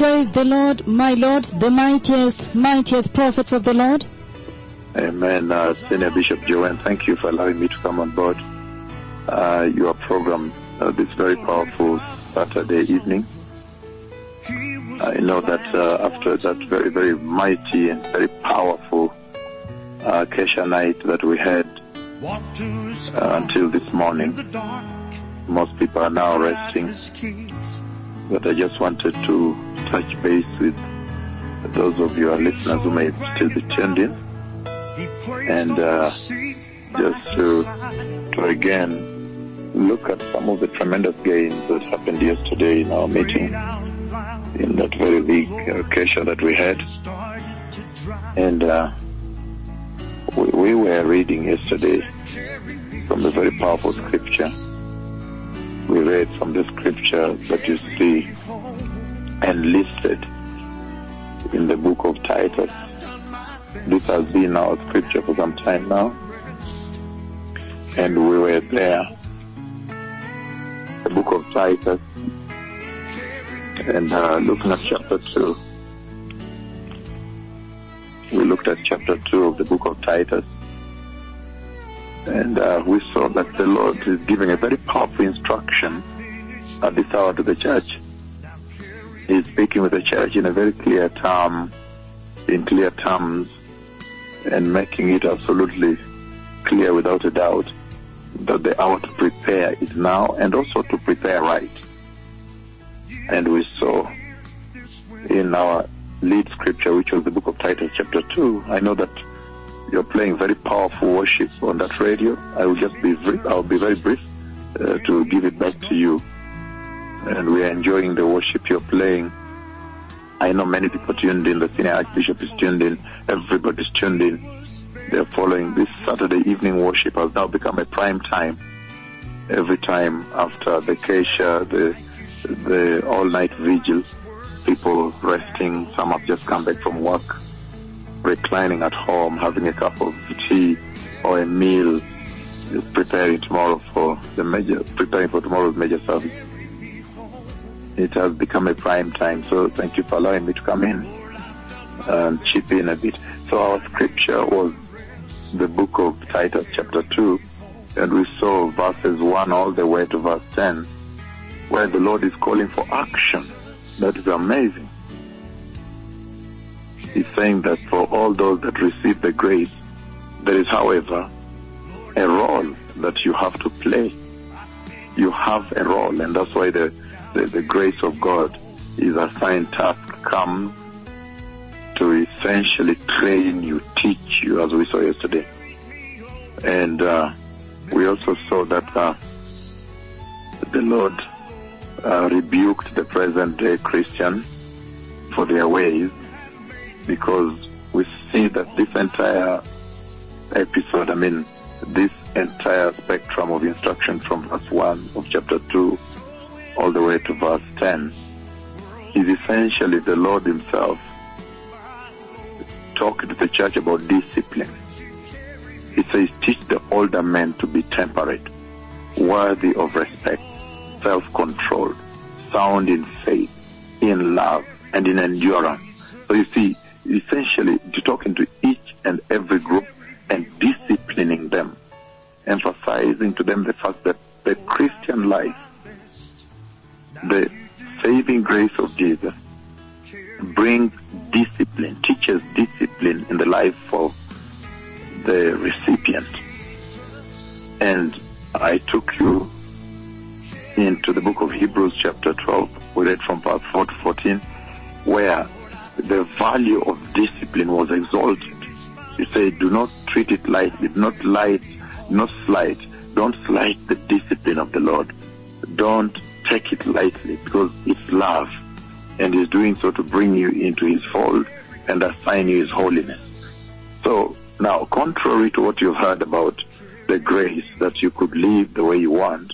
Praise the Lord, my lords, the mightiest, mightiest prophets of the Lord. Amen. Uh, Senior Bishop Joanne, thank you for allowing me to come on board uh, your program uh, this very powerful Saturday evening. I know that uh, after that very, very mighty and very powerful uh, Kesha night that we had uh, until this morning, most people are now resting. But I just wanted to touch base with those of your listeners who may still be tuned in and uh, just to, to again look at some of the tremendous gains that happened yesterday in our meeting in that very big occasion that we had. And uh, we, we were reading yesterday from a very powerful scripture. We read from the scripture that you see enlisted in the book of Titus. This has been our scripture for some time now. And we were there, the book of Titus, and uh, looking at chapter 2. We looked at chapter 2 of the book of Titus. And uh, we saw that the Lord is giving a very powerful instruction at this hour to the church. He's speaking with the church in a very clear term, in clear terms, and making it absolutely clear without a doubt that the hour to prepare is now and also to prepare right. And we saw in our lead scripture, which was the book of Titus chapter 2, I know that you're playing very powerful worship on that radio. I will just be, I'll be very brief uh, to give it back to you. And we are enjoying the worship you're playing. I know many people tuned in. The senior archbishop is tuned in. Everybody's tuned in. They're following this Saturday evening worship has now become a prime time. Every time after the Kesha, the the all night vigil, people resting. Some have just come back from work, reclining at home, having a cup of tea or a meal, preparing tomorrow for the major, preparing for tomorrow's major service it has become a prime time. So thank you for allowing me to come in and chip in a bit. So our scripture was the book of Titus chapter 2 and we saw verses 1 all the way to verse 10 where the Lord is calling for action. That is amazing. He's saying that for all those that receive the grace, there is however a role that you have to play. You have a role and that's why the the, the grace of God is assigned task comes to essentially train you, teach you, as we saw yesterday. And uh, we also saw that uh, the Lord uh, rebuked the present day Christian for their ways because we see that this entire episode, I mean, this entire spectrum of instruction from verse 1 of chapter 2 all the way to verse 10 is essentially the Lord Himself talking to the church about discipline. He says, teach the older men to be temperate, worthy of respect, self-controlled, sound in faith, in love, and in endurance. So you see, essentially, talking to each and every group and disciplining them, emphasizing to them the fact that the Christian life the saving grace of Jesus brings discipline, teaches discipline in the life of the recipient. And I took you into the book of Hebrews chapter 12. We read from verse 4 to 14 where the value of discipline was exalted. He said, do not treat it lightly, do not light, not slight, don't slight the discipline of the Lord. Don't take it lightly because it's love and he's doing so to bring you into his fold and assign you his holiness. So now, contrary to what you've heard about the grace that you could live the way you want,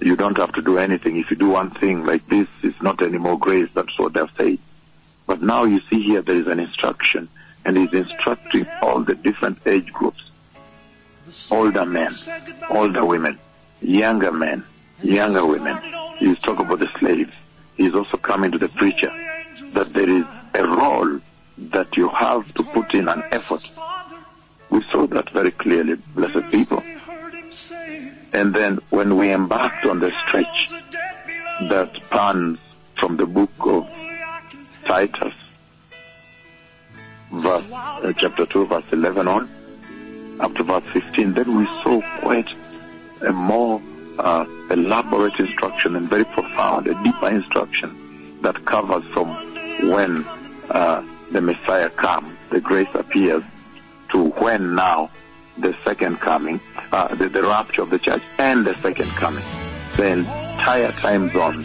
you don't have to do anything. If you do one thing like this, it's not any more grace. That's what they've said. But now you see here there is an instruction and he's instructing all the different age groups. Older men, older women, younger men, younger women. He's talking about the slaves. He's also coming to the preacher that there is a role that you have to put in an effort. We saw that very clearly, blessed people. And then when we embarked on the stretch that pans from the book of Titus, verse, uh, chapter 2, verse 11 on, up to verse 15, then we saw quite a more uh, elaborate instruction and very profound, a deeper instruction that covers from when uh, the Messiah comes, the grace appears, to when now the second coming, uh, the, the rapture of the church and the second coming. The entire time zone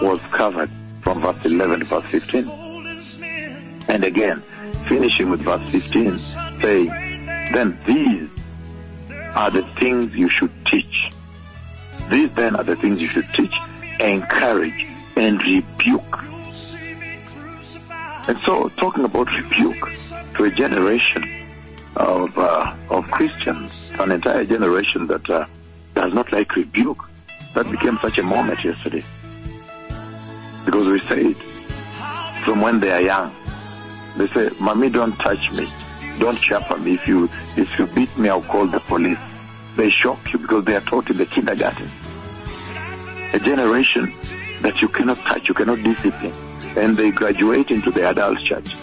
was covered from verse 11 to verse 15. And again, finishing with verse 15, saying, then these are the things you should teach. These then are the things you should teach, encourage, and rebuke. And so, talking about rebuke to a generation of uh, of Christians, an entire generation that uh, does not like rebuke, that became such a moment yesterday. Because we say it from when they are young. They say, "Mommy, don't touch me, don't chapper me. If you if you beat me, I'll call the police." They shock you because they are taught in the kindergarten. A generation that you cannot touch, you cannot discipline, and they graduate into the adult church.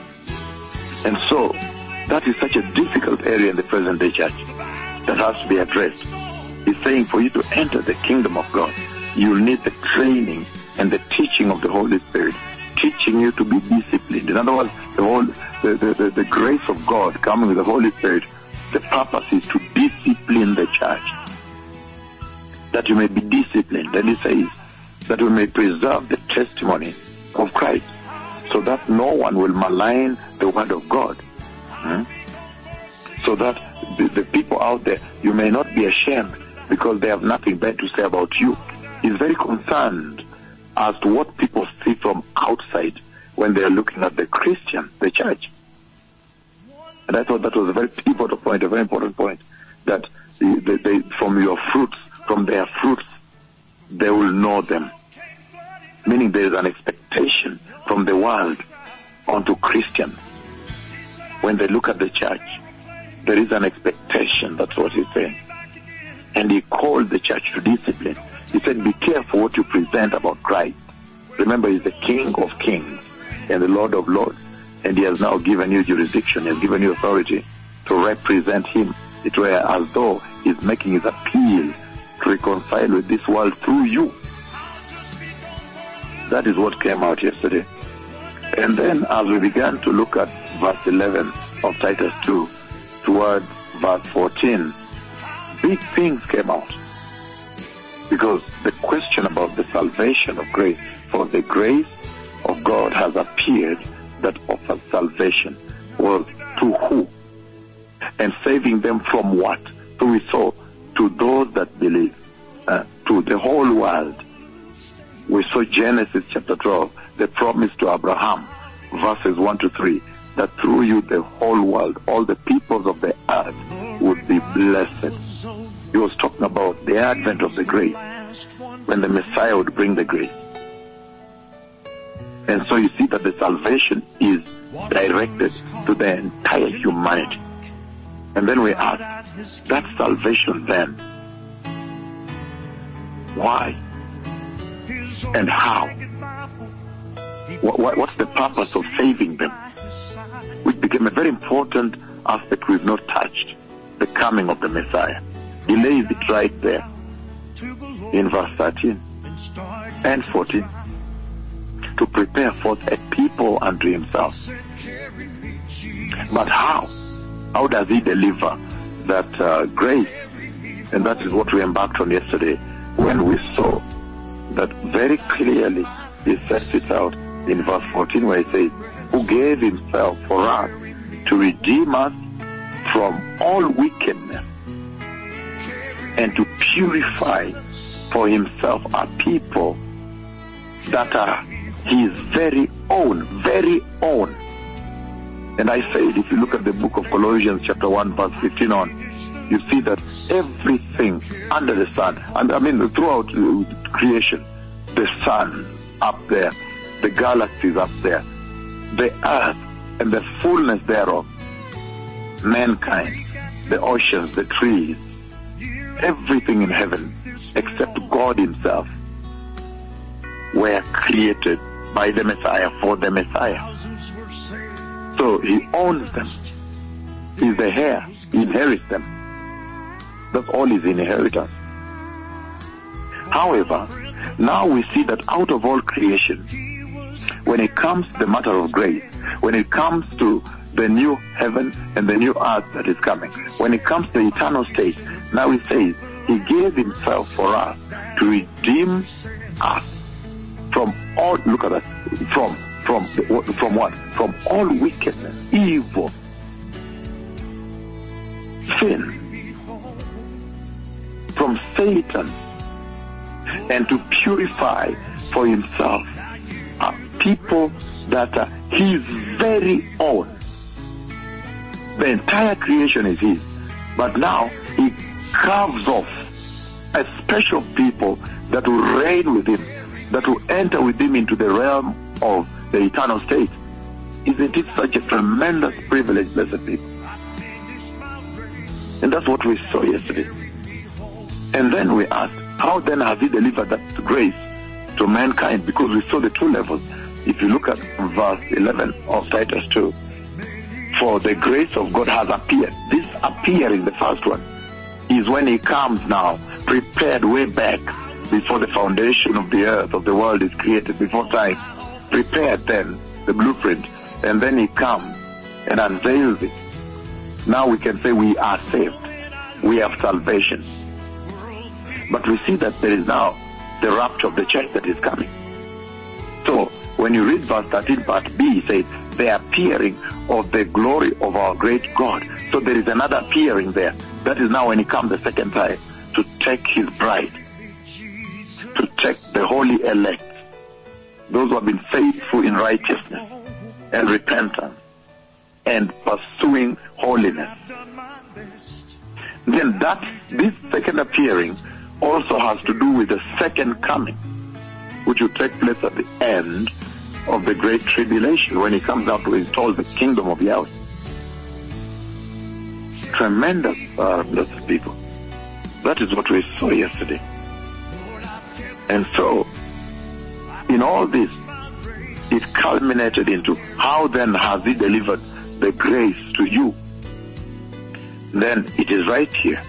And so, that is such a difficult area in the present day church that has to be addressed. He's saying for you to enter the kingdom of God, you'll need the training and the teaching of the Holy Spirit, teaching you to be disciplined. In other words, the whole the, the, the, the grace of God coming with the Holy Spirit, the purpose is to discipline the church. That you may be disciplined. And he says that we may preserve the testimony of Christ so that no one will malign the word of God. Hmm? So that the, the people out there, you may not be ashamed because they have nothing bad to say about you. He's very concerned as to what people see from outside when they are looking at the Christian, the church. And I thought that was a very pivotal point, a very important point, that they, they, from your fruits, from their fruits, they will know them. Meaning there is an expectation from the world onto Christians. When they look at the church, there is an expectation, that's what he's saying. And he called the church to discipline. He said, be careful what you present about Christ. Remember, he's the King of kings and the Lord of lords. And he has now given you jurisdiction, he has given you authority to represent him. It were as though he's making his appeal to reconcile with this world through you. That is what came out yesterday. And then as we began to look at verse 11 of Titus 2 towards verse 14, big things came out. Because the question about the salvation of grace, for the grace of God has appeared that offers salvation. Well, to who? And saving them from what? So we saw to those that believe, uh, to the whole world. We saw Genesis chapter 12, the promise to Abraham, verses 1 to 3, that through you the whole world, all the peoples of the earth would be blessed. He was talking about the advent of the grace, when the Messiah would bring the grace. And so you see that the salvation is directed to the entire humanity. And then we ask, that salvation then, why and how? What, what's the purpose of saving them? Which became a very important aspect we've not touched, the coming of the Messiah. He lays it right there in verse 13 and 14 to prepare forth a people unto himself. But how? How does he deliver that uh, grace? And that is what we embarked on yesterday when we saw that very clearly he sets it out in verse 14 where he says, Who gave himself for us to redeem us from all wickedness and to purify for himself a people that are his very own, very own. And I said, if you look at the book of Colossians, chapter 1, verse 15 on, you see that everything under the sun, and I mean throughout uh, creation, the sun, up there, the galaxies up there, the earth and the fullness thereof, mankind, the oceans, the trees, everything in heaven except God Himself were created by the Messiah for the Messiah. So He owns them. He's the heir. He inherits them. That's all His inheritance. However, now we see that out of all creation, when it comes to the matter of grace, when it comes to the new heaven and the new earth that is coming, when it comes to the eternal state, now it says he gave himself for us to redeem us from all, look at that, from, from, from what? From all wickedness, evil, sin, from Satan, and to purify for himself a people that are his very own. The entire creation is his. But now he carves off a special people that will reign with him, that will enter with him into the realm of the eternal state. Isn't it such a tremendous privilege, blessed people? And that's what we saw yesterday. And then we asked, how then has he delivered that grace to mankind? Because we saw the two levels. If you look at verse 11 of Titus 2, for the grace of God has appeared. This appearing, the first one, is when he comes now, prepared way back before the foundation of the earth, of the world is created, before time. Prepared then, the blueprint, and then he comes and unveils it. Now we can say we are saved. We have salvation. But we see that there is now the rapture of the church that is coming. So when you read verse 13 part B, it says, the appearing of the glory of our great God. So there is another appearing there. That is now when he comes the second time to take his bride, to take the holy elect, those who have been faithful in righteousness and repentance and pursuing holiness. Then that, this second appearing also has to do with the second coming, which will take place at the end of the great tribulation when he comes out to install the kingdom of Yahweh. Tremendous, uh, blessed people. That is what we saw yesterday. And so, in all this, it culminated into how then has he delivered the grace to you? Then it is right here,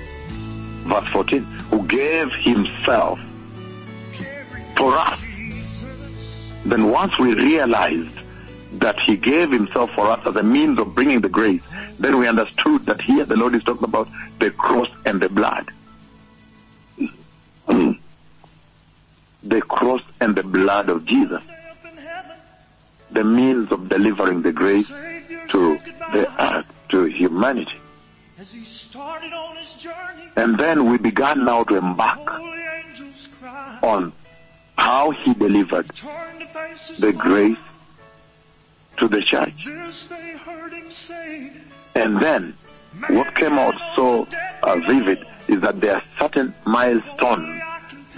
verse 14, who gave himself for us. Then once we realized that he gave himself for us as a means of bringing the grace, then we understood that here the Lord is talking about the cross and the blood. The cross and the blood of Jesus. The means of delivering the grace to the earth, to humanity. And then we began now to embark on how he delivered the grace to the church. And then what came out so vivid is that there are certain milestones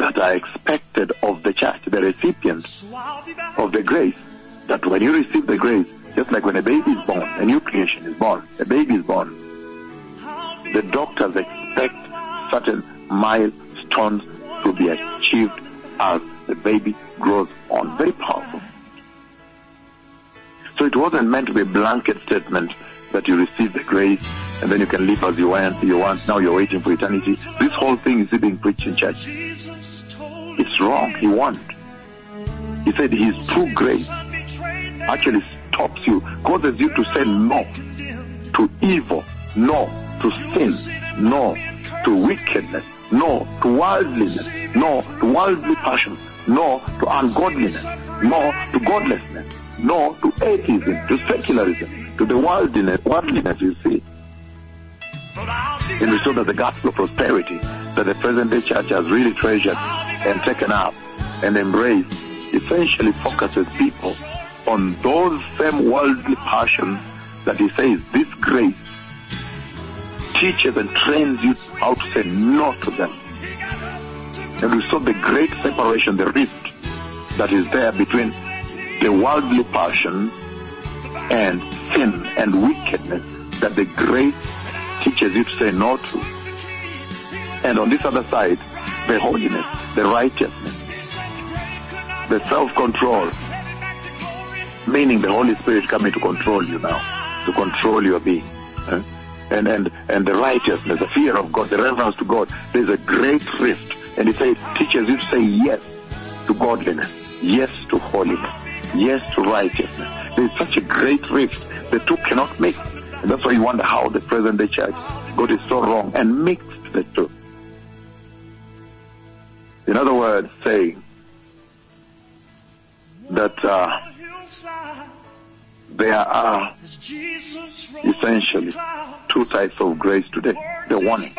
that are expected of the church, the recipients of the grace, that when you receive the grace, just like when a baby is born, a new creation is born, a baby is born, the doctors expect certain milestones to be achieved as the baby grows on. Very powerful. So it wasn't meant to be a blanket statement that you receive the grace and then you can live as you want. You want now you're waiting for eternity. This whole thing is being preached in church. It's wrong. He won't. He said his true grace actually stops you, causes you to say no to evil, no to sin, no to wickedness, no to worldliness, no to worldly passion, no to ungodliness, no to godlessness, no to atheism, to secularism, to the worldliness, worldliness you see. And we saw that the gospel of prosperity that the present day church has really treasured and taken up and embraced essentially focuses people on those same worldly passions that he says this grace teaches and trains you how to say no to them. And we saw the great separation, the rift that is there between the worldly passion and sin and wickedness that the grace teaches you to say no to. And on this other side, the holiness, the righteousness, the self-control, meaning the Holy Spirit coming to control you now, to control your being. And, and, and the righteousness, the fear of God, the reverence to God, there's a great rift. And it says, teaches you to say yes to godliness, yes to holiness, yes to righteousness. There's such a great rift. The two cannot mix. And that's why you wonder how the present day church got it so wrong and mixed the two. In other words, saying that uh, there are essentially two types of grace today. The one.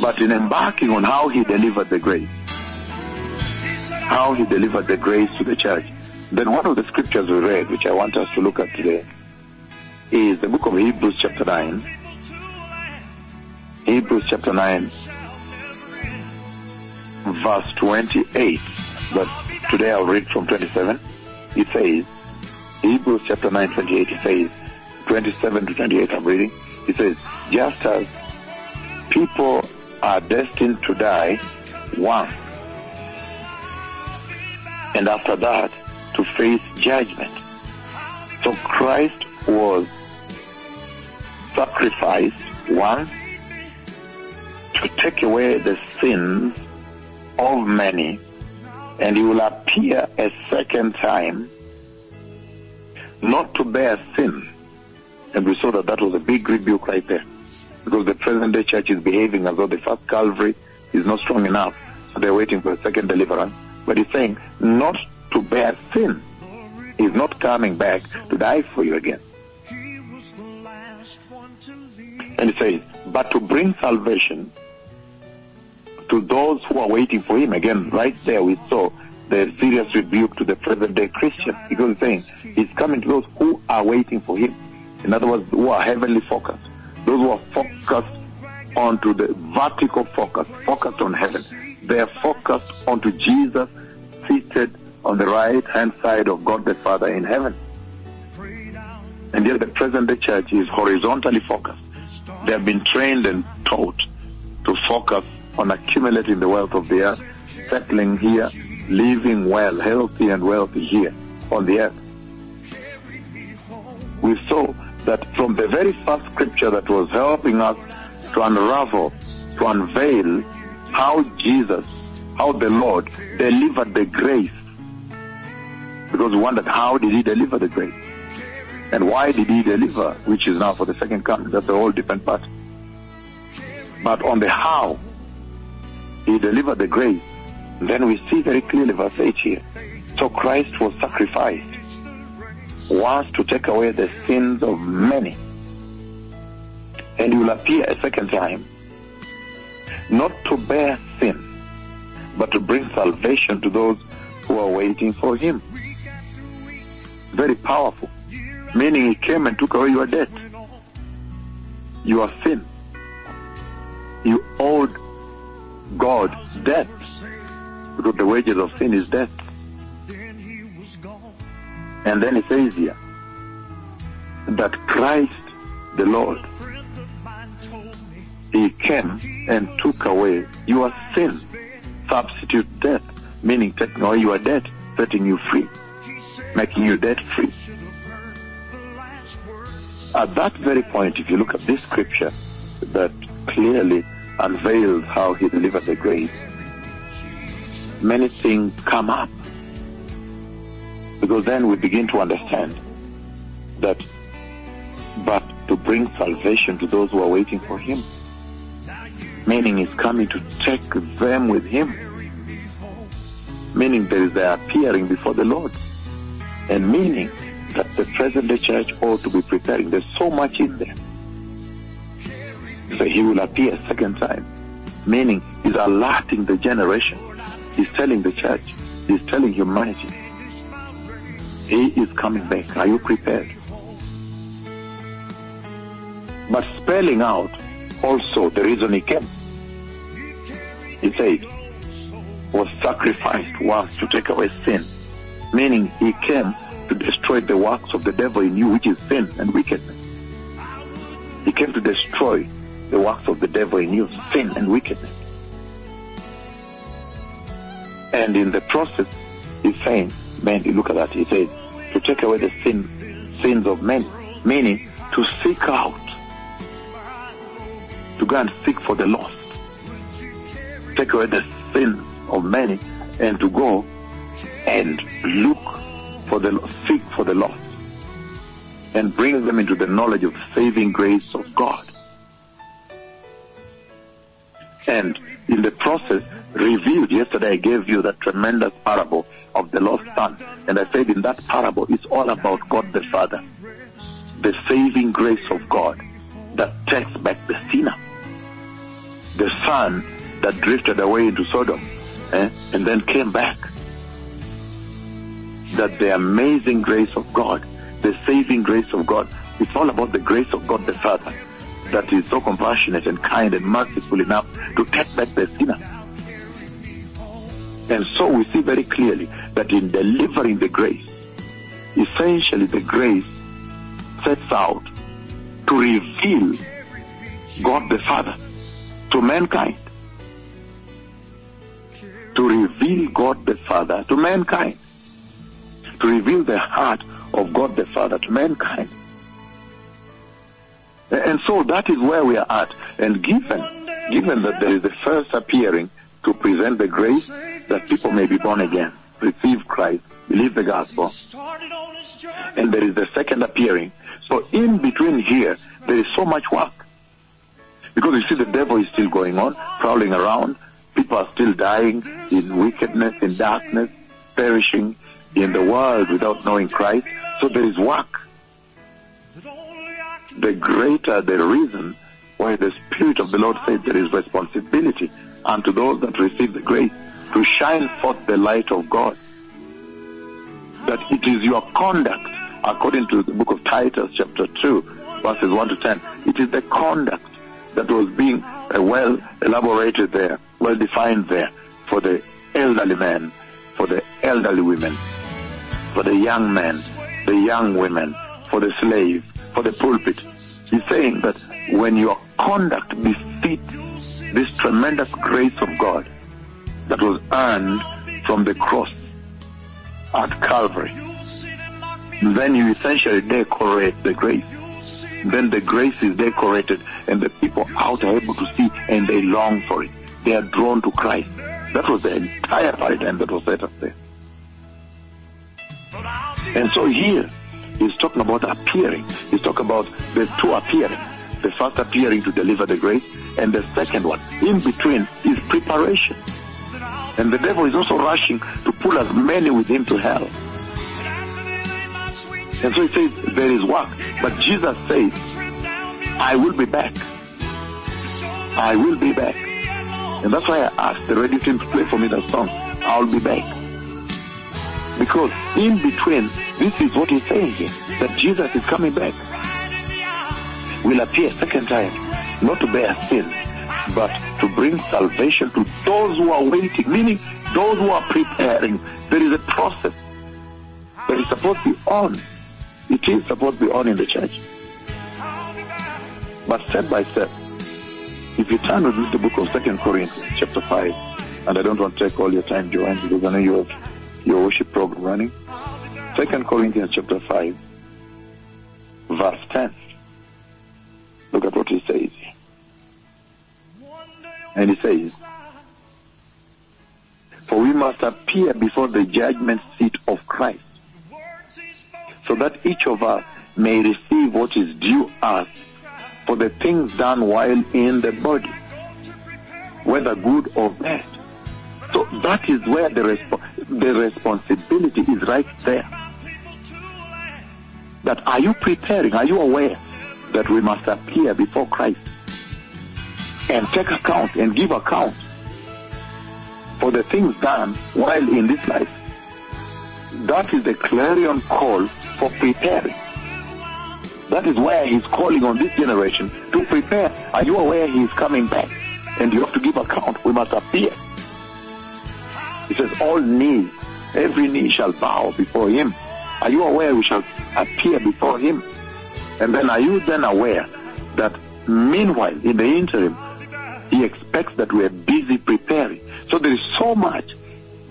But in embarking on how he delivered the grace, how he delivered the grace to the church, then one of the scriptures we read, which I want us to look at today, is the book of Hebrews chapter 9. Hebrews chapter 9, verse 28. But today I'll read from 27. It says, Hebrews chapter 9, 28, it says, 27 to 28 I'm reading. It says, just as people are destined to die once, and after that to face judgment. So Christ was sacrificed once to take away the sins of many, and he will appear a second time not to bear sin. And we saw that that was a big rebuke right there. Because the present day church is behaving as though the first Calvary is not strong enough. So they're waiting for a second deliverance. But he's saying not to bear sin. He's not coming back to die for you again. And he says, but to bring salvation to those who are waiting for him. Again, right there we saw the serious rebuke to the present day Christian. Because he's saying he's coming to those who are waiting for him. In other words, who are heavenly focused. Those who are focused onto the vertical focus, focused on heaven. They are focused onto Jesus seated on the right hand side of God the Father in heaven. And yet the present day church is horizontally focused. They have been trained and taught to focus on accumulating the wealth of the earth, settling here, living well, healthy and wealthy here on the earth. We saw that from the very first scripture that was helping us to unravel, to unveil how Jesus, how the Lord delivered the grace. Because we wondered how did he deliver the grace? And why did he deliver, which is now for the second coming? That's a whole different part. But on the how he delivered the grace, then we see very clearly verse 8 here. So Christ was sacrificed once to take away the sins of many. And he will appear a second time, not to bear sin, but to bring salvation to those who are waiting for him. Very powerful. Meaning he came and took away your debt, your sin. You owed God debt because the wages of sin is death. And then it says here that Christ the Lord, He came and took away your sin, substitute death, meaning taking away your debt, setting you free, making you debt free. At that very point, if you look at this scripture that clearly unveils how He delivered the grace, many things come up because then we begin to understand that but to bring salvation to those who are waiting for him meaning he's coming to take them with him meaning there is the appearing before the lord and meaning that the present day church ought to be preparing there's so much in there so he will appear a second time meaning he's alerting the generation he's telling the church he's telling humanity he is coming back. Are you prepared? But spelling out also the reason he came. He said, was sacrificed once to take away sin, meaning he came to destroy the works of the devil in you, which is sin and wickedness. He came to destroy the works of the devil in you, sin and wickedness. And in the process, he's saying, man, look at that, he says, to take away the sin, sins of men, meaning to seek out, to go and seek for the lost, take away the sins of many, and to go and look for the seek for the lost, and bring them into the knowledge of the saving grace of God. And in the process, revealed. Yesterday I gave you that tremendous parable of the lost son. And I said in that parable, it's all about God the Father. The saving grace of God that takes back the sinner. The son that drifted away into Sodom eh, and then came back. That the amazing grace of God, the saving grace of God, it's all about the grace of God the Father that is so compassionate and kind and merciful enough to take back the sinner. And so we see very clearly that in delivering the grace, essentially the grace sets out to reveal God the Father to mankind. To reveal God the Father to mankind. To reveal the heart of God the Father to mankind. And so that is where we are at. And given, given that there is the first appearing to present the grace that people may be born again, receive Christ, believe the gospel, and there is the second appearing. So in between here, there is so much work. Because you see the devil is still going on, prowling around. People are still dying in wickedness, in darkness, perishing in the world without knowing Christ. So there is work. The greater the reason why the Spirit of the Lord says there is responsibility unto those that receive the grace to shine forth the light of God. That it is your conduct, according to the book of Titus, chapter 2, verses 1 to 10. It is the conduct that was being uh, well elaborated there, well defined there for the elderly men, for the elderly women, for the young men, the young women, for the slave, for the pulpit. He's saying that when your conduct befits this tremendous grace of God that was earned from the cross at Calvary, then you essentially decorate the grace. Then the grace is decorated and the people out are able to see and they long for it. They are drawn to Christ. That was the entire paradigm that was set up there. And so here, he's talking about appearing. He's talking about the two appearing. The first appearing to deliver the grace, and the second one. In between is preparation. And the devil is also rushing to pull as many with him to hell. And so he says, there is work. But Jesus says, I will be back. I will be back. And that's why I asked the radio team to play for me that song, I'll be back. Because in between, this is what he's saying here, that Jesus is coming back. Will appear second time, not to bear sin, but to bring salvation to those who are waiting, meaning those who are preparing. There is a process that is supposed to be on. It is supposed to be on in the church. But step by step, if you turn to the book of Second Corinthians, chapter 5, and I don't want to take all your time, Joanne, because I know you have your worship program running. Second Corinthians chapter 5, verse 10. Look at what he says. And he says, For we must appear before the judgment seat of Christ, so that each of us may receive what is due us for the things done while in the body, whether good or bad. So that is where the, resp- the responsibility is right there. That are you preparing? Are you aware that we must appear before Christ and take account and give account for the things done while in this life? That is the clarion call for preparing. That is where he's calling on this generation to prepare. Are you aware he is coming back? And you have to give account. We must appear. He says, all knees, every knee shall bow before him. Are you aware we shall appear before him? And then are you then aware that meanwhile, in the interim, he expects that we are busy preparing. So there is so much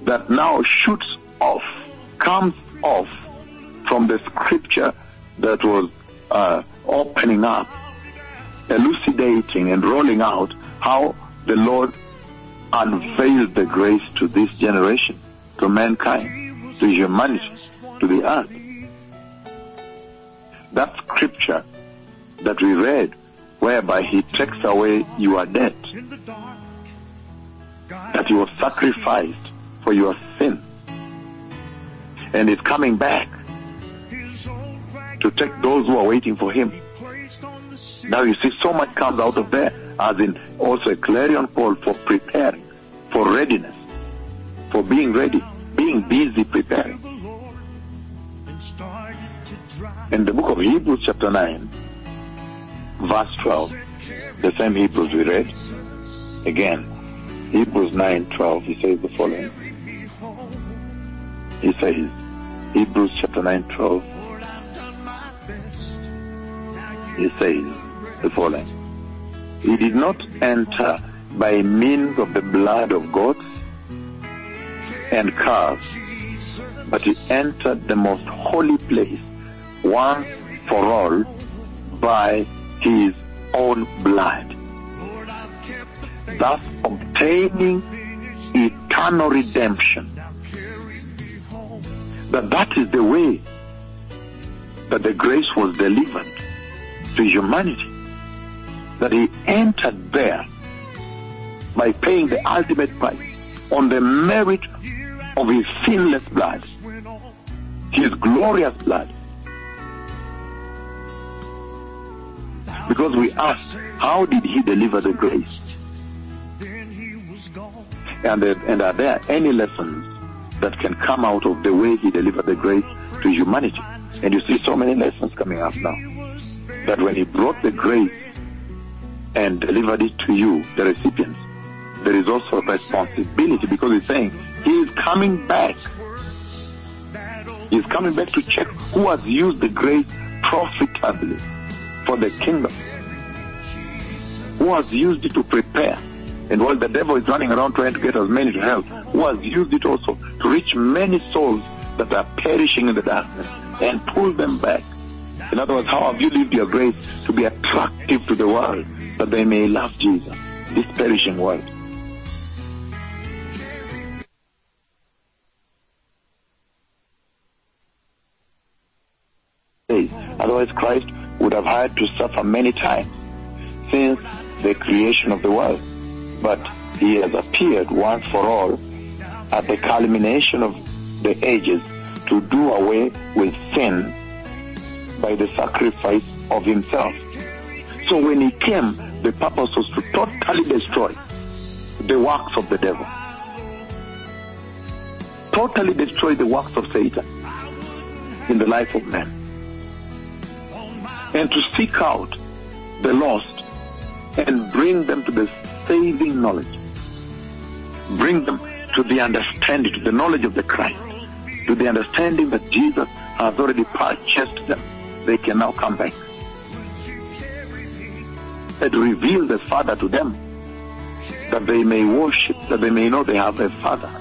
that now shoots off, comes off from the scripture that was uh, opening up, elucidating and rolling out how the Lord unveiled the grace to this generation, to mankind, to humanity, to the earth. That scripture that we read, whereby he takes away your debt, that he was sacrificed for your sin, and is coming back to take those who are waiting for him. Now you see so much comes out of there, as in also a clarion call for preparing, for readiness, for being ready, being busy preparing. In the book of Hebrews chapter 9, verse 12, the same Hebrews we read, again, Hebrews 9, 12, he says the following. He says, Hebrews chapter 9, 12, he says the following. He did not enter by means of the blood of goats and calves, but he entered the most holy place once for all by his own blood, thus obtaining eternal redemption. That that is the way that the grace was delivered to humanity. That he entered there by paying the ultimate price on the merit of his sinless blood, his glorious blood. Because we ask, how did he deliver the grace? And, uh, and are there any lessons that can come out of the way he delivered the grace to humanity? And you see so many lessons coming up now. That when he brought the grace and delivered it to you, the recipients, there is also a responsibility because he's saying he is coming back. He's coming back to check who has used the grace profitably for the kingdom. Who has used it to prepare? And while the devil is running around trying to get as many to hell, who has used it also to reach many souls that are perishing in the darkness and pull them back? In other words, how have you lived your grace to be attractive to the world that they may love Jesus, this perishing world? Otherwise, Christ would have had to suffer many times since the creation of the world. But he has appeared once for all at the culmination of the ages to do away with sin by the sacrifice of himself. So when he came, the purpose was to totally destroy the works of the devil. Totally destroy the works of Satan in the life of man. And to seek out the lost and bring them to the saving knowledge. Bring them to the understanding, to the knowledge of the Christ, to the understanding that Jesus has already purchased them. They can now come back. And reveal the Father to them that they may worship, that they may know they have a Father.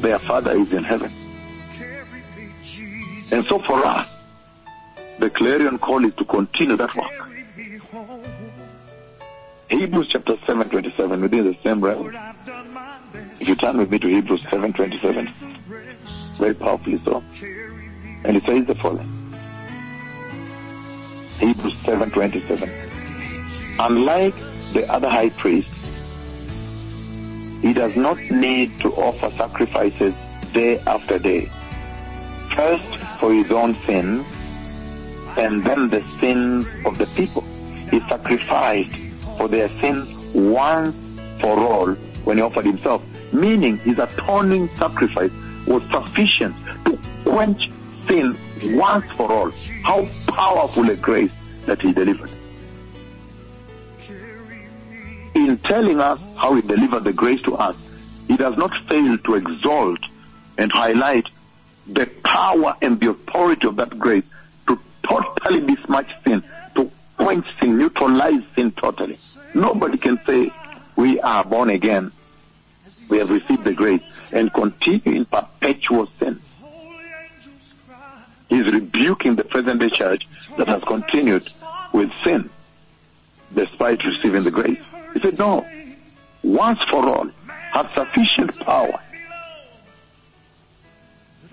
Their Father is in heaven. And so for us, the clarion call is to continue that work. Hebrews chapter 7, 27, within the same realm. If you turn with me to Hebrews 7, 27, very powerfully so. And it says the following. Hebrews 7, 27. Unlike the other high priests, he does not need to offer sacrifices day after day. First for his own sins, and then the sins of the people. He sacrificed for their sins once for all when he offered himself, meaning his atoning sacrifice was sufficient to quench sin once for all. How powerful a grace that he delivered. In telling us how he delivered the grace to us, he does not fail to exalt and highlight the power and the authority of that grace to totally besmirch sin, to quench sin, neutralize sin totally. Nobody can say, we are born again, we have received the grace, and continue in perpetual sin. He's rebuking the present day church that has continued with sin despite receiving the grace. He said, no, once for all, have sufficient power,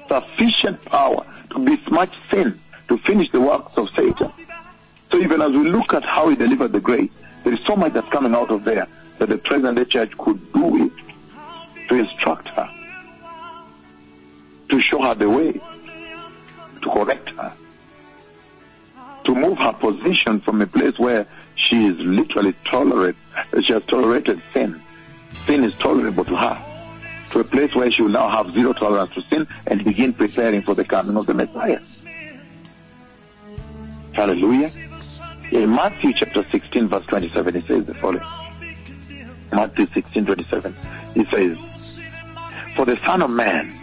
sufficient power to be besmirch sin, to finish the works of Satan. So even as we look at how he delivered the grace, there is so much that's coming out of there that the present day church could do it to instruct her, to show her the way, to correct her, to move her position from a place where she is literally tolerate, she has tolerated sin. Sin is tolerable to her. To a place where she will now have zero tolerance to sin and begin preparing for the coming of the Messiah. Hallelujah. In Matthew chapter 16 verse 27 it says the following. Matthew 16 27 it says, For the Son of Man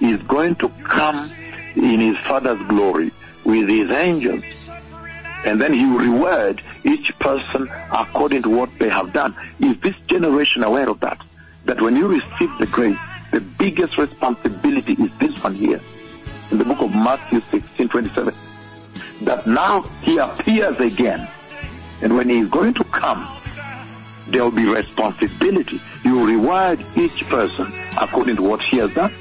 is going to come in his Father's glory with his angels and then he will reward each person according to what they have done. Is this generation aware of that? That when you receive the grace, the biggest responsibility is this one here in the book of Matthew 16 27. That now he appears again, and when he is going to come, there will be responsibility. You will reward each person according to what he has done.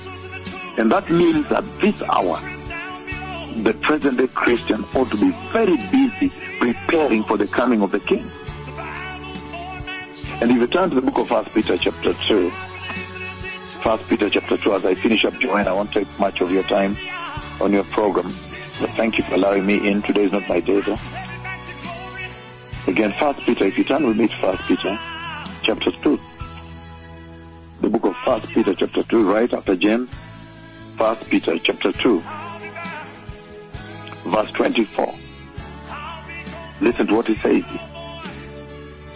And that means at this hour, the present day Christian ought to be very busy preparing for the coming of the King. And if you turn to the book of First Peter chapter 2, First Peter chapter 2, as I finish up, Joanne, I won't take much of your time on your program, but thank you for allowing me in. Today is not my day, though. Again, First Peter, if you turn with me to First Peter chapter 2, the book of First Peter chapter 2, right after James, First Peter chapter 2, verse 24. Listen to what he says.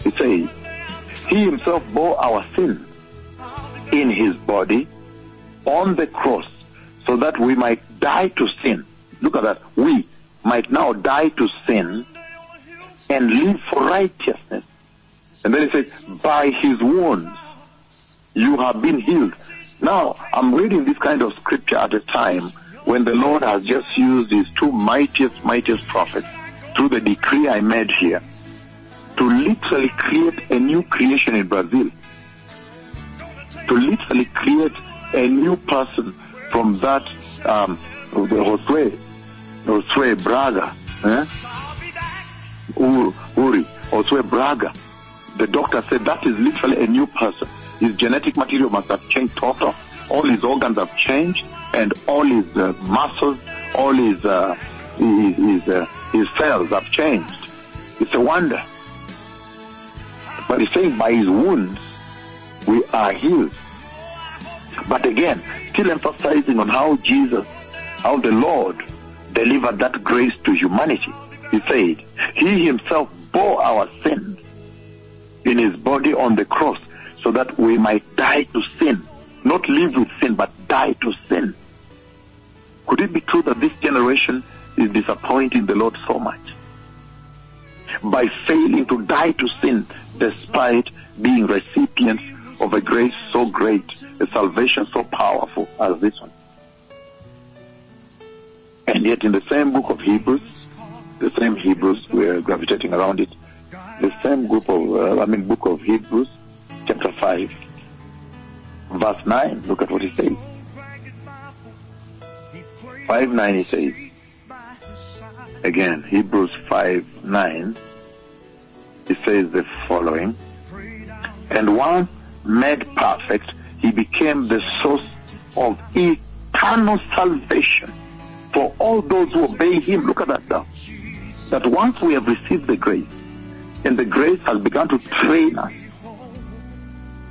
He says, He himself bore our sin in his body on the cross so that we might die to sin. Look at that. We might now die to sin and live for righteousness. And then he says, by his wounds you have been healed. Now, I'm reading this kind of scripture at a time when the Lord has just used his two mightiest, mightiest prophets through the decree I made here to literally create a new creation in Brazil. To literally create a new person from that um, the Josue, Josue Braga, eh? Uri, Josue Braga. The doctor said that is literally a new person. His genetic material must have changed total. All his organs have changed and all his uh, muscles, all his uh, his his, uh, his cells have changed. It's a wonder. But he's saying by his wounds we are healed. But again, still emphasizing on how Jesus, how the Lord delivered that grace to humanity. He said, He himself bore our sins in his body on the cross so that we might die to sin. Not live with sin, but die to sin. Could it be true that this generation is disappointing the Lord so much? By failing to die to sin despite being recipients of a grace so great, a salvation so powerful as this one. And yet in the same book of Hebrews, the same Hebrews, we're gravitating around it, the same group of, uh, I mean book of Hebrews, chapter 5, verse 9, look at what he says. 5 9 he says, again, Hebrews 5 9, he says the following, and once made perfect, he became the source of eternal salvation for all those who obey him. Look at that now. That once we have received the grace, and the grace has begun to train us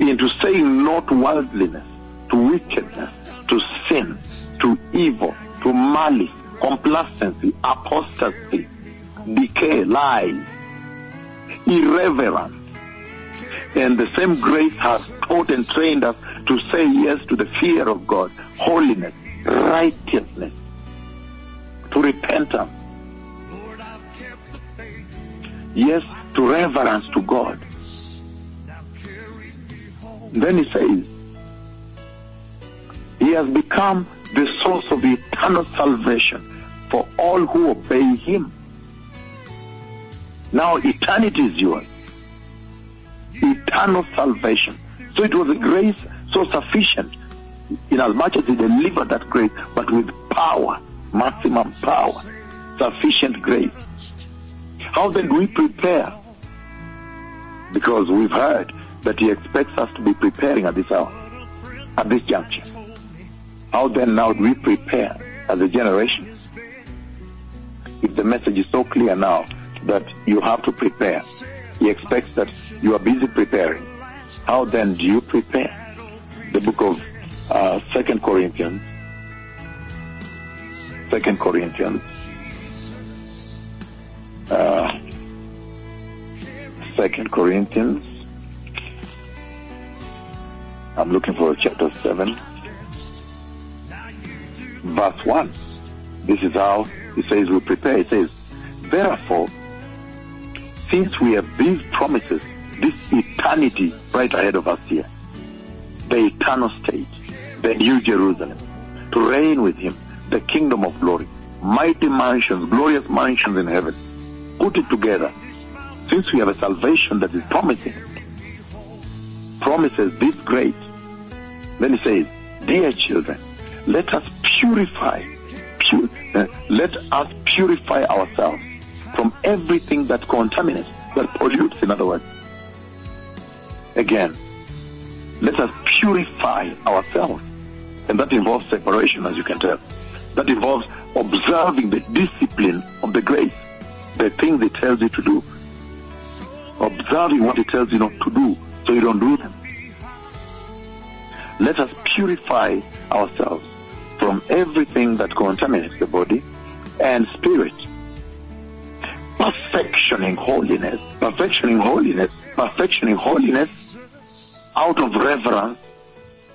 into saying not worldliness, to wickedness, to sin, to evil, to malice, complacency, apostasy, decay, lies, irreverence. And the same grace has taught and trained us to say yes to the fear of God, holiness, righteousness, to repentance. Yes, to reverence to God. Then he says, He has become the source of eternal salvation for all who obey Him. Now eternity is yours. Eternal salvation. So it was a grace so sufficient in as much as He delivered that grace, but with power, maximum power, sufficient grace. How then do we prepare? Because we've heard that He expects us to be preparing at this hour, at this juncture. How then now do we prepare as a generation? If the message is so clear now that you have to prepare, He expects that you are busy preparing. How then do you prepare? The book of uh, Second Corinthians, Second Corinthians, uh, Second Corinthians. I'm looking for chapter seven, verse one. This is how he says we prepare. It says, therefore, since we have these promises, this eternity right ahead of us here, the eternal state, the new Jerusalem, to reign with him, the kingdom of glory, mighty mansions, glorious mansions in heaven. Put it together. Since we have a salvation that is promising, promises this great, then he says, Dear children, let us purify, pu- uh, let us purify ourselves from everything that contaminates, that pollutes, in other words. Again, let us purify ourselves. And that involves separation, as you can tell. That involves observing the discipline of the grace, the things it tells you to do. Observing what it tells you not to do, so you don't do them. Let us purify ourselves from everything that contaminates the body and spirit. Perfectioning holiness, perfectioning holiness, perfectioning holiness out of reverence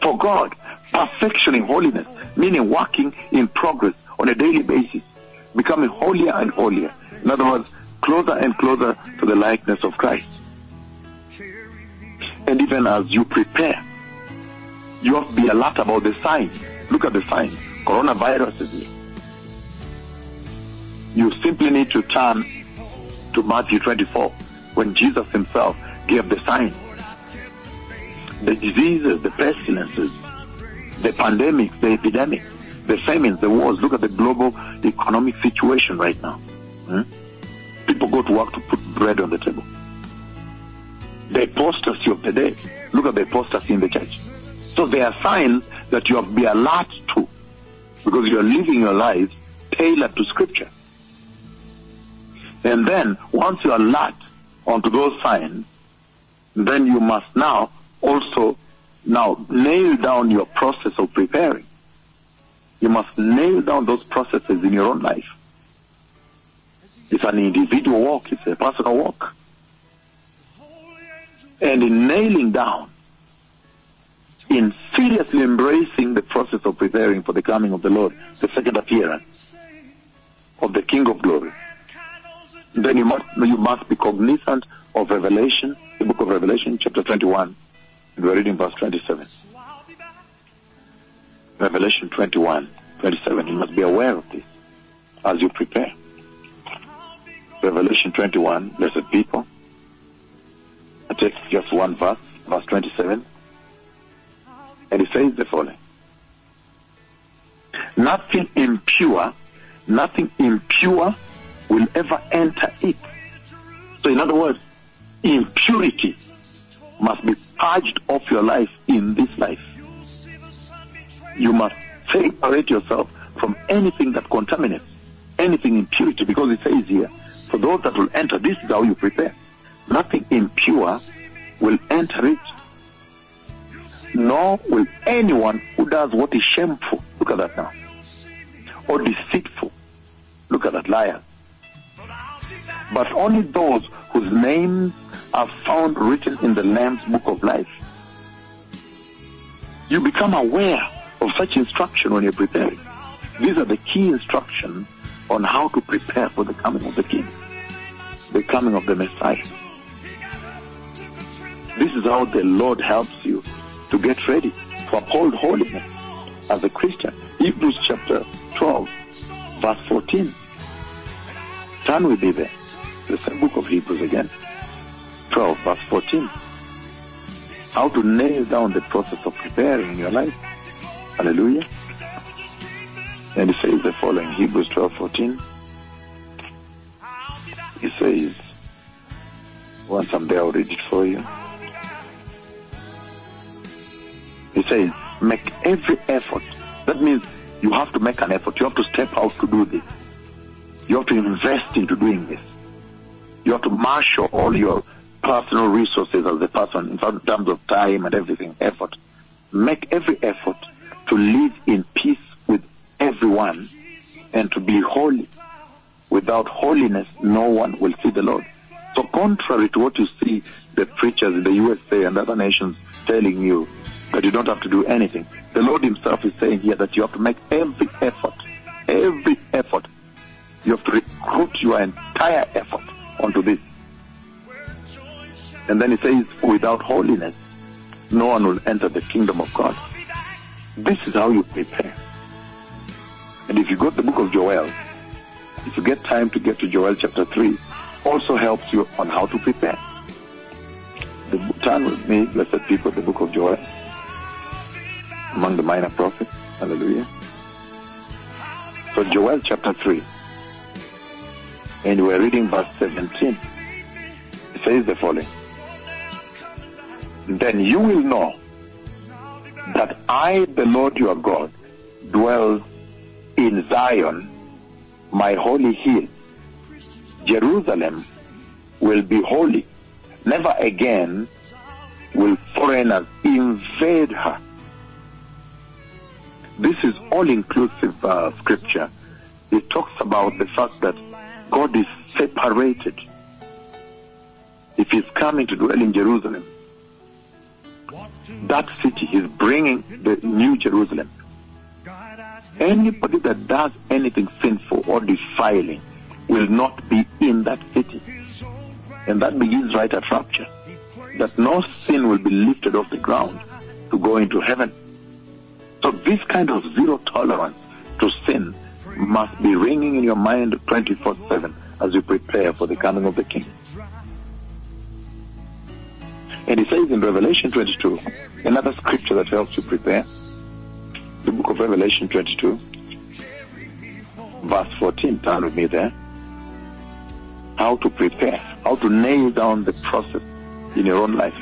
for God. Perfectioning holiness, meaning working in progress on a daily basis, becoming holier and holier. In other words, closer and closer to the likeness of Christ. And even as you prepare, you have to be alert about the signs. Look at the signs. Coronavirus is here. You simply need to turn to Matthew 24 when Jesus himself gave the signs. The diseases, the pestilences, the pandemics, the epidemics, the famines, the wars. Look at the global economic situation right now. Hmm? People go to work to put bread on the table. The apostasy of the day. Look at the apostasy in the church. So there are signs that you have to be alert to because you are living your life tailored to scripture. And then once you are alert onto those signs, then you must now also now nail down your process of preparing. You must nail down those processes in your own life. It's an individual walk, it's a personal walk. And in nailing down, in seriously embracing the process of preparing for the coming of the Lord, the second appearance of the King of Glory, then you must, you must be cognizant of Revelation, the book of Revelation, chapter 21. We're reading verse 27. Revelation 21, 27. You must be aware of this as you prepare. Revelation 21, blessed people. I take just one verse, verse 27. And it says the following. Nothing impure, nothing impure will ever enter it. So in other words, impurity must be purged off your life in this life. You must separate yourself from anything that contaminates, anything impurity, because it says here, for those that will enter, this is how you prepare. Nothing impure will enter it, nor will anyone who does what is shameful, look at that now, or deceitful, look at that, liar. But only those whose names are found written in the Lamb's book of life. You become aware of such instruction when you're preparing. These are the key instructions on how to prepare for the coming of the King, the coming of the Messiah. This is how the Lord helps you to get ready to uphold holiness as a Christian. Hebrews chapter 12, verse 14. Turn with me there. The same book of Hebrews again. 12, verse 14. How to nail down the process of preparing your life. Hallelujah. And it says the following, Hebrews 12, 14. It says, once I'm there, I'll read it for you. He says, make every effort. That means you have to make an effort. You have to step out to do this. You have to invest into doing this. You have to marshal all your personal resources as a person in terms of time and everything, effort. Make every effort to live in peace with everyone and to be holy. Without holiness, no one will see the Lord. So contrary to what you see the preachers in the USA and other nations telling you that you don't have to do anything, the Lord himself is saying here that you have to make every effort, every effort. You have to recruit your entire effort onto this. And then he says, without holiness, no one will enter the kingdom of God. This is how you prepare. And if you go to the book of Joel, if you get time to get to Joel chapter 3, also helps you on how to prepare. The, turn with me, blessed people, the book of Joel, among the minor prophets. Hallelujah. So Joel chapter 3, and we're reading verse 17. It says the following. Then you will know that I, the Lord your God, dwell in Zion, my holy hill. Jerusalem will be holy. Never again will foreigners invade her. This is all-inclusive uh, scripture. It talks about the fact that God is separated. If He's coming to dwell in Jerusalem, that city is bringing the new Jerusalem. Anybody that does anything sinful or defiling will not be in that city. And that begins right at rapture. That no sin will be lifted off the ground to go into heaven. So this kind of zero tolerance to sin must be ringing in your mind 24-7 as you prepare for the coming of the King. And he says in Revelation 22, another scripture that helps you prepare, the book of Revelation 22, verse 14, turn with me there. How to prepare, how to nail down the process in your own life.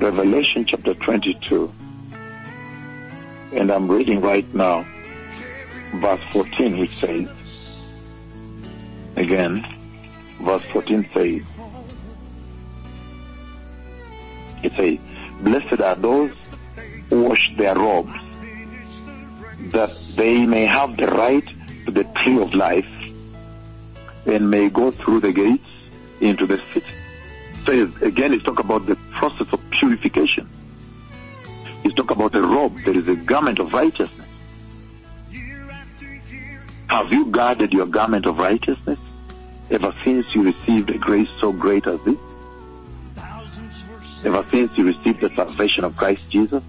Revelation chapter 22, and I'm reading right now, verse 14, which says, again, verse 14 says, it says, Blessed are those who wash their robes, that they may have the right to the tree of life and may go through the gates into the city. So again, it's talk about the process of purification. It's talk about a robe. There is a garment of righteousness. Have you guarded your garment of righteousness ever since you received a grace so great as this? Ever since you received the salvation of Christ Jesus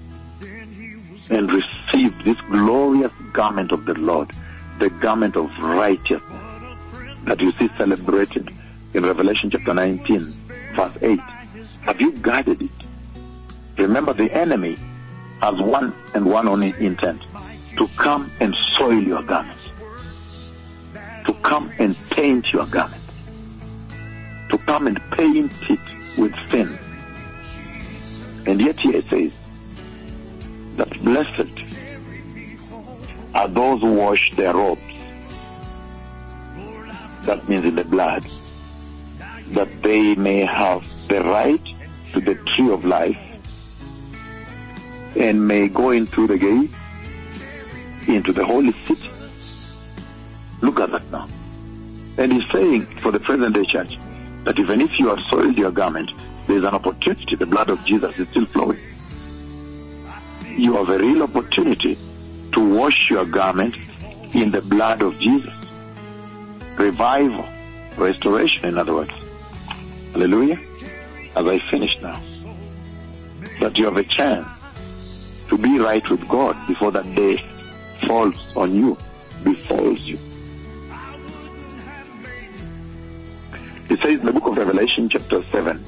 and received this glorious garment of the Lord, the garment of righteousness that you see celebrated in Revelation chapter 19, verse 8. Have you guarded it? Remember, the enemy has one and one only intent to come and soil your garment, to come and taint your garment, to come and paint it with sin. And yet here it says that blessed are those who wash their robes. That means in the blood. That they may have the right to the tree of life and may go into the gate, into the holy city. Look at that now. And he's saying for the present day church that even if you have soiled your garment, there is an opportunity. The blood of Jesus is still flowing. you have a real opportunity to wash your garment in the blood of Jesus. Revival, restoration, in other words. Hallelujah. As I finish now, that you have a chance to be right with God before that day falls on you, befalls you. It says in the book of Revelation, chapter 7,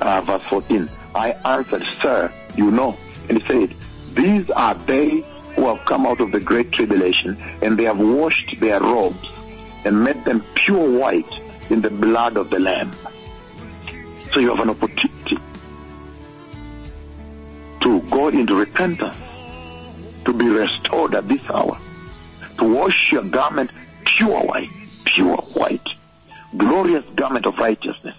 uh, verse 14, I answered, Sir, you know. And he said, These are they who have come out of the great tribulation, and they have washed their robes and made them pure white in the blood of the Lamb. So you have an opportunity to go into repentance, to be restored at this hour, to wash your garment pure white, pure white, glorious garment of righteousness,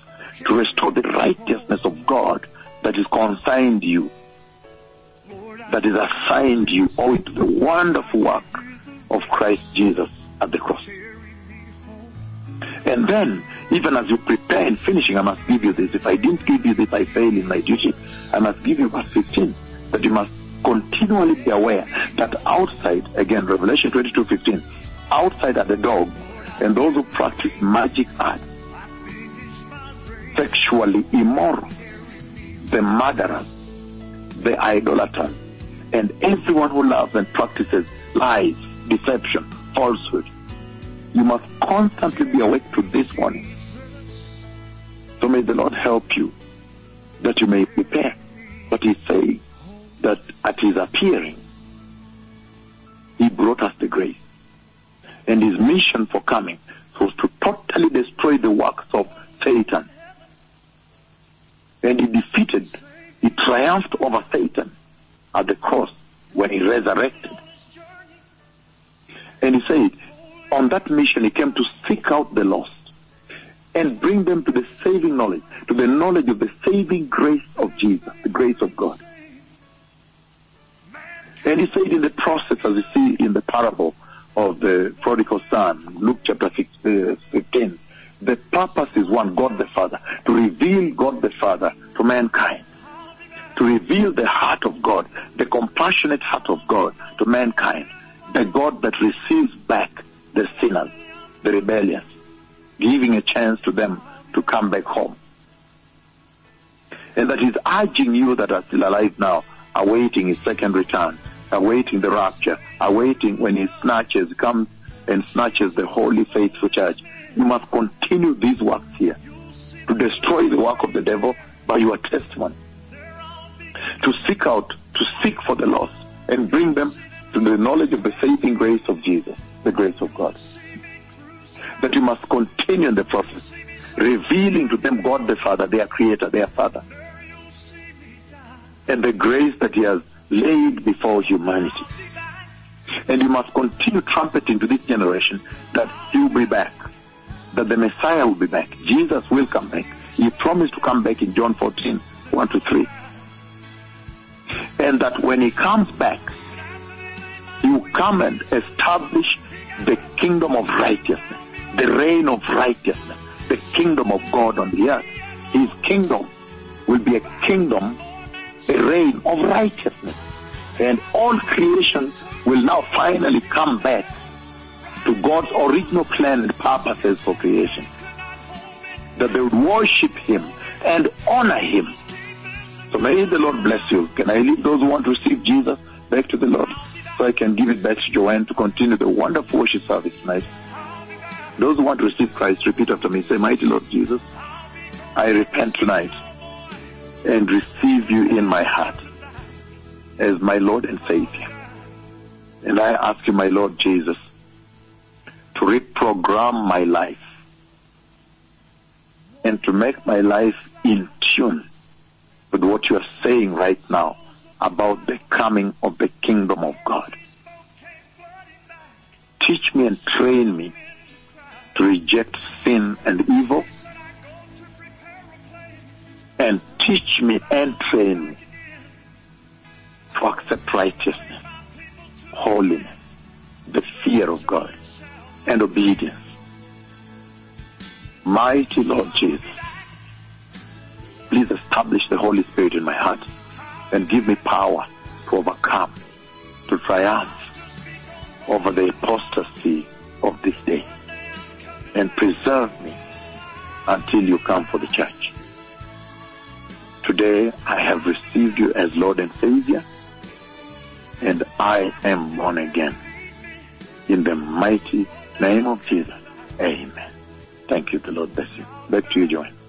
to restore the righteousness of God that is consigned you, that is assigned you, owing to the wonderful work of Christ Jesus at the cross. And then, even as you prepare in finishing, I must give you this. If I didn't give you this, I fail in my duty. I must give you verse 15, that you must continually be aware that outside, again, Revelation 22, 15, outside are the dogs and those who practice magic arts, sexually immoral, the murderers, the idolaters, and everyone who loves and practices lies, deception, falsehood. You must constantly be awake to this warning. So may the Lord help you that you may prepare. But he says that at his appearing, he brought us the grace. And his mission for coming was to totally destroy the works of Satan. And he defeated, he triumphed over Satan at the cross when he resurrected. And he said, on that mission he came to seek out the lost and bring them to the saving knowledge, to the knowledge of the saving grace of Jesus, the grace of God. And he said in the process, as you see in the parable of the prodigal son, Luke chapter 15, uh, the purpose is one, God the Father, to reveal God the Father to mankind, to reveal the heart of God, the compassionate heart of them to come back home. And that is urging you that are still alive now, awaiting his second return, awaiting the rapture, awaiting when he snatches, comes and snatches the holy faithful church. You must continue these works here to destroy the work of the devil by your testimony. To seek out, to seek for the lost and bring them to the knowledge of the saving grace of Jesus, the grace of God. That you must continue in the process, revealing to them God the Father, their creator, their father, and the grace that he has laid before humanity. And you must continue trumpeting to this generation that he will be back, that the Messiah will be back. Jesus will come back. He promised to come back in John 14, 1 to 3. And that when he comes back, he will come and establish the kingdom of righteousness, the reign of righteousness, the kingdom of God on the earth. His kingdom will be a kingdom, a reign of righteousness. And all creation will now finally come back to God's original plan and purposes for creation. That they would worship Him and honor Him. So may the Lord bless you. Can I leave those who want to receive Jesus back to the Lord? So I can give it back to Joanne to continue the wonderful worship service tonight. Those who want to receive Christ, repeat after me. Say, Mighty Lord Jesus, I repent tonight and receive you in my heart as my Lord and Savior. And I ask you, my Lord Jesus, to reprogram my life and to make my life in tune with what you are saying right now about the coming of the kingdom of God. Teach me and train me to reject sin and evil and teach me and train me to accept righteousness, holiness, the fear of God, and obedience. Mighty Lord Jesus, please establish the Holy Spirit in my heart and give me power to overcome, to triumph over the apostasy of this day and preserve me until you come for the church. Today I have received you as Lord and Savior and I am born again. In the mighty name of Jesus. Amen. Thank you. The Lord bless you. Back to you, Joanne.